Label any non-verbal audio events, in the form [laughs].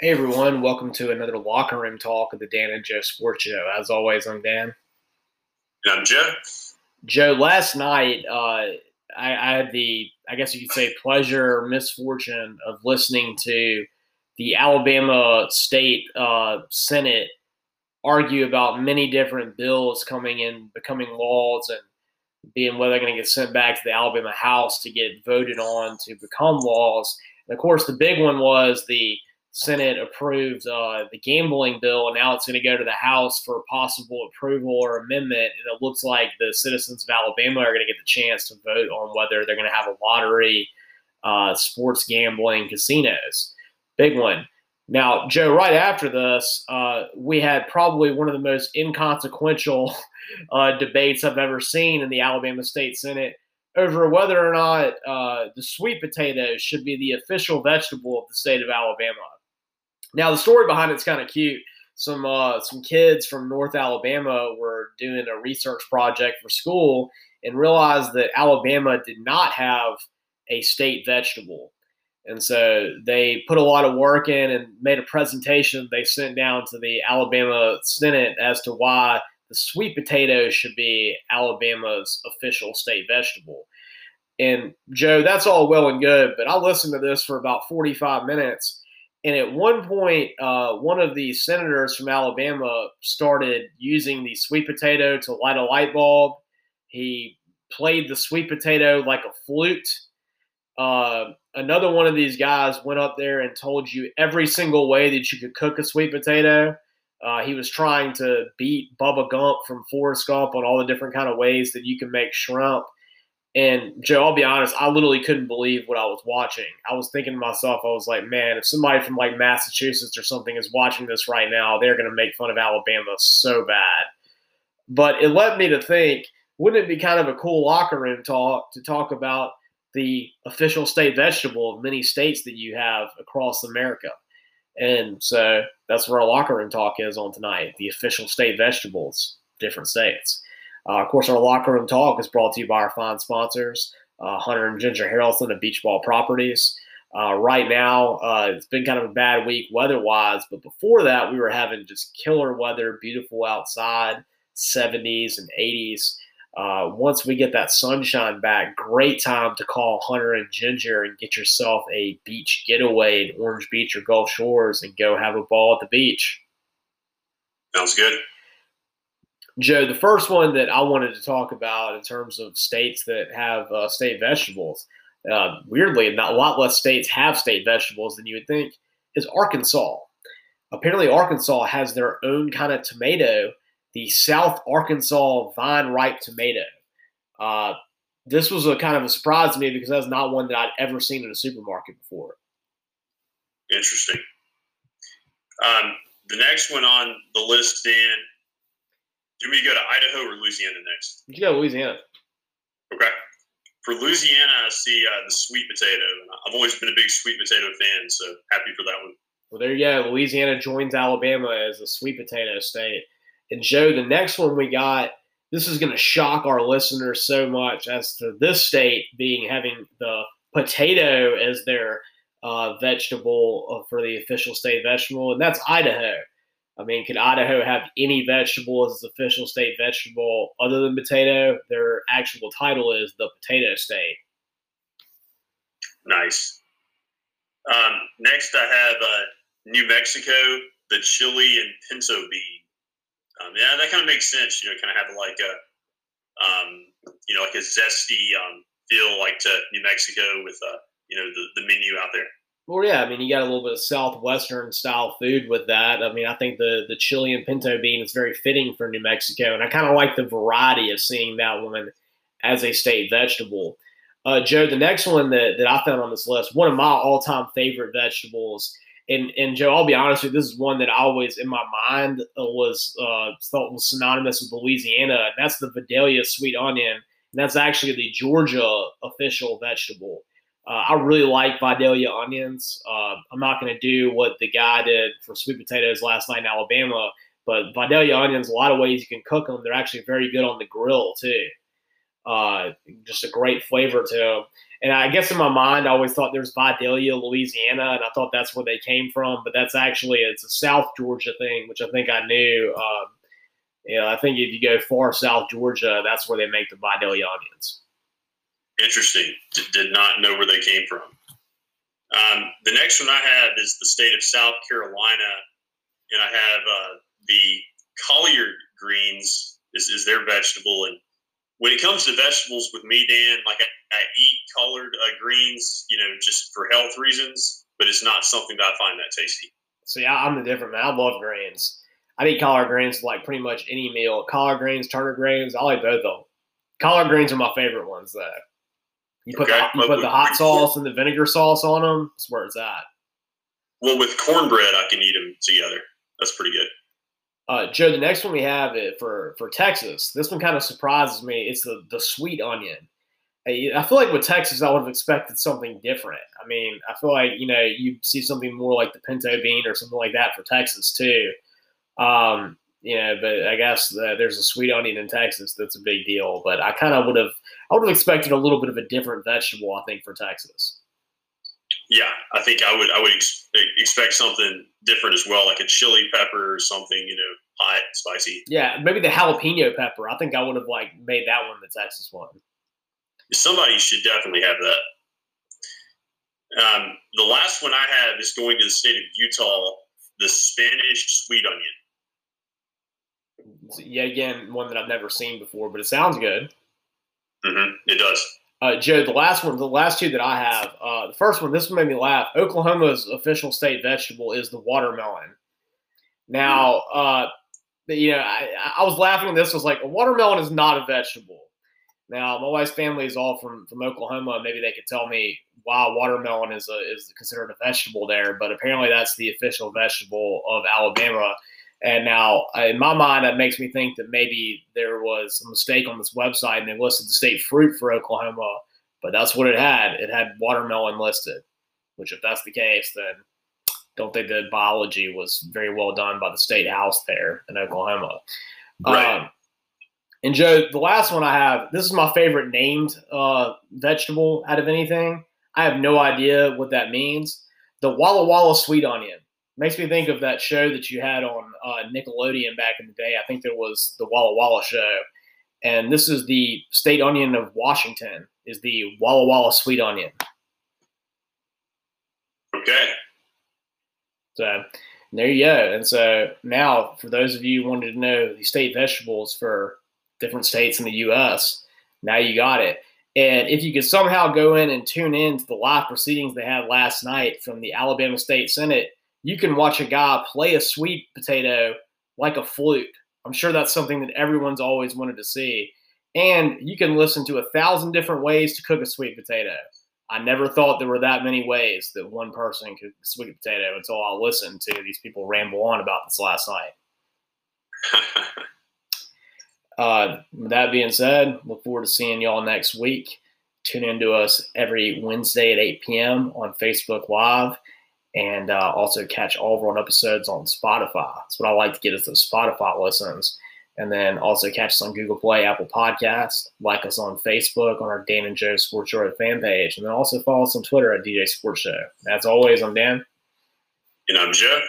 Hey everyone, welcome to another locker room talk of the Dan and Joe Sports Show. As always, I'm Dan. And I'm Joe. Joe, last night uh, I, I, had the, I guess you could say, pleasure or misfortune of listening to the Alabama State uh, Senate argue about many different bills coming in, becoming laws, and being whether they're going to get sent back to the Alabama House to get voted on to become laws. And of course, the big one was the Senate approved uh, the gambling bill, and now it's going to go to the House for possible approval or amendment. And it looks like the citizens of Alabama are going to get the chance to vote on whether they're going to have a lottery, uh, sports gambling, casinos. Big one. Now, Joe, right after this, uh, we had probably one of the most inconsequential [laughs] uh, debates I've ever seen in the Alabama State Senate over whether or not uh, the sweet potato should be the official vegetable of the state of Alabama. Now, the story behind it's kind of cute. Some uh, some kids from North Alabama were doing a research project for school and realized that Alabama did not have a state vegetable. And so they put a lot of work in and made a presentation they sent down to the Alabama Senate as to why the sweet potato should be Alabama's official state vegetable. And Joe, that's all well and good, but I listened to this for about 45 minutes and at one point, uh, one of the senators from Alabama started using the sweet potato to light a light bulb. He played the sweet potato like a flute. Uh, another one of these guys went up there and told you every single way that you could cook a sweet potato. Uh, he was trying to beat Bubba Gump from Forrest Gump on all the different kind of ways that you can make shrimp. And Joe, I'll be honest, I literally couldn't believe what I was watching. I was thinking to myself, I was like, man, if somebody from like Massachusetts or something is watching this right now, they're going to make fun of Alabama so bad. But it led me to think, wouldn't it be kind of a cool locker room talk to talk about the official state vegetable of many states that you have across America? And so that's where our locker room talk is on tonight the official state vegetables, different states. Uh, of course, our locker room talk is brought to you by our fine sponsors, uh, Hunter and Ginger Harrelson of Beach Ball Properties. Uh, right now, uh, it's been kind of a bad week weather-wise, but before that, we were having just killer weather, beautiful outside, 70s and 80s. Uh, once we get that sunshine back, great time to call Hunter and Ginger and get yourself a beach getaway in Orange Beach or Gulf Shores and go have a ball at the beach. Sounds good. Joe, the first one that I wanted to talk about in terms of states that have uh, state vegetables, uh, weirdly, not a lot less states have state vegetables than you would think, is Arkansas. Apparently, Arkansas has their own kind of tomato, the South Arkansas vine ripe tomato. Uh, this was a kind of a surprise to me because that's not one that I'd ever seen in a supermarket before. Interesting. Um, the next one on the list, Dan, do we go to Idaho or Louisiana next? You go Louisiana. Okay. For Louisiana, I see uh, the sweet potato. I've always been a big sweet potato fan, so happy for that one. Well, there you go. Louisiana joins Alabama as a sweet potato state. And Joe, the next one we got, this is going to shock our listeners so much as to this state being having the potato as their uh, vegetable uh, for the official state vegetable, and that's Idaho. I mean, could Idaho have any vegetable as its official state vegetable other than potato? Their actual title is the potato state. Nice. Um, next, I have uh, New Mexico, the chili and pinto bean. Um, yeah, that kind of makes sense. You know, kind of have like a, um, you know, like a zesty um, feel like to New Mexico with, uh, you know, the, the menu out there. Well, yeah, I mean, you got a little bit of southwestern style food with that. I mean, I think the the chili and pinto bean is very fitting for New Mexico, and I kind of like the variety of seeing that one as a state vegetable. Uh, Joe, the next one that, that I found on this list, one of my all time favorite vegetables, and and Joe, I'll be honest with you, this is one that I always in my mind was uh, thought was synonymous with Louisiana, and that's the Vidalia sweet onion, and that's actually the Georgia official vegetable. Uh, I really like Vidalia onions. Uh, I'm not going to do what the guy did for sweet potatoes last night in Alabama, but Vidalia onions, a lot of ways you can cook them. They're actually very good on the grill too. Uh, just a great flavor to them. And I guess in my mind, I always thought there's Vidalia, Louisiana, and I thought that's where they came from. But that's actually it's a South Georgia thing, which I think I knew. Um, you know, I think if you go far South Georgia, that's where they make the Vidalia onions. Interesting. D- did not know where they came from. Um, the next one I have is the state of South Carolina, and I have uh, the collard greens is, is their vegetable. And when it comes to vegetables with me, Dan, like I, I eat collard uh, greens, you know, just for health reasons, but it's not something that I find that tasty. See, I'm the different man. I love greens. I eat collard greens like pretty much any meal. Collard greens, turnip greens, I like both of them. Collard greens are my favorite ones, though. You put okay. the, you put the hot sauce and the vinegar sauce on them. That's where it's at. Well, with cornbread, I can eat them together. That's pretty good. Uh, Joe, the next one we have for for Texas. This one kind of surprises me. It's the the sweet onion. I feel like with Texas, I would have expected something different. I mean, I feel like you know you see something more like the pinto bean or something like that for Texas too. Um, know, but I guess uh, there's a sweet onion in Texas that's a big deal. But I kind of would have, I would have expected a little bit of a different vegetable. I think for Texas. Yeah, I think I would, I would ex- expect something different as well, like a chili pepper or something, you know, hot, spicy. Yeah, maybe the jalapeno pepper. I think I would have like made that one the Texas one. Somebody should definitely have that. Um, the last one I have is going to the state of Utah, the Spanish sweet onion yet again one that I've never seen before, but it sounds good. Mm-hmm. It does. Uh, Joe, the last one, the last two that I have, uh, the first one, this one made me laugh. Oklahoma's official state vegetable is the watermelon. Now, uh, you know, I, I was laughing this. was like, a watermelon is not a vegetable. Now, my wife's family is all from, from Oklahoma. Maybe they could tell me why watermelon is a, is considered a vegetable there, but apparently that's the official vegetable of Alabama. And now, uh, in my mind, that makes me think that maybe there was a mistake on this website and they listed the state fruit for Oklahoma, but that's what it had. It had watermelon listed, which, if that's the case, then don't think the biology was very well done by the state house there in Oklahoma. Right. Um, and Joe, the last one I have, this is my favorite named uh, vegetable out of anything. I have no idea what that means. The Walla Walla sweet onion. Makes me think of that show that you had on uh, Nickelodeon back in the day. I think there was the Walla Walla show, and this is the state onion of Washington. Is the Walla Walla sweet onion? Okay. So there you go. And so now, for those of you who wanted to know the state vegetables for different states in the U.S., now you got it. And if you could somehow go in and tune in to the live proceedings they had last night from the Alabama State Senate, you can watch a guy play a sweet potato like a flute. I'm sure that's something that everyone's always wanted to see. And you can listen to a thousand different ways to cook a sweet potato. I never thought there were that many ways that one person could cook a sweet potato until I listened to these people ramble on about this last night. [laughs] uh, with that being said, look forward to seeing y'all next week. Tune in to us every Wednesday at 8 p.m. on Facebook Live and uh, also catch all of our episodes on Spotify. That's what I like to get is those Spotify listens. And then also catch us on Google Play, Apple Podcasts, like us on Facebook on our Dan and Joe Sports Show fan page, and then also follow us on Twitter at DJ Sports Show. As always, I'm Dan. And I'm Joe.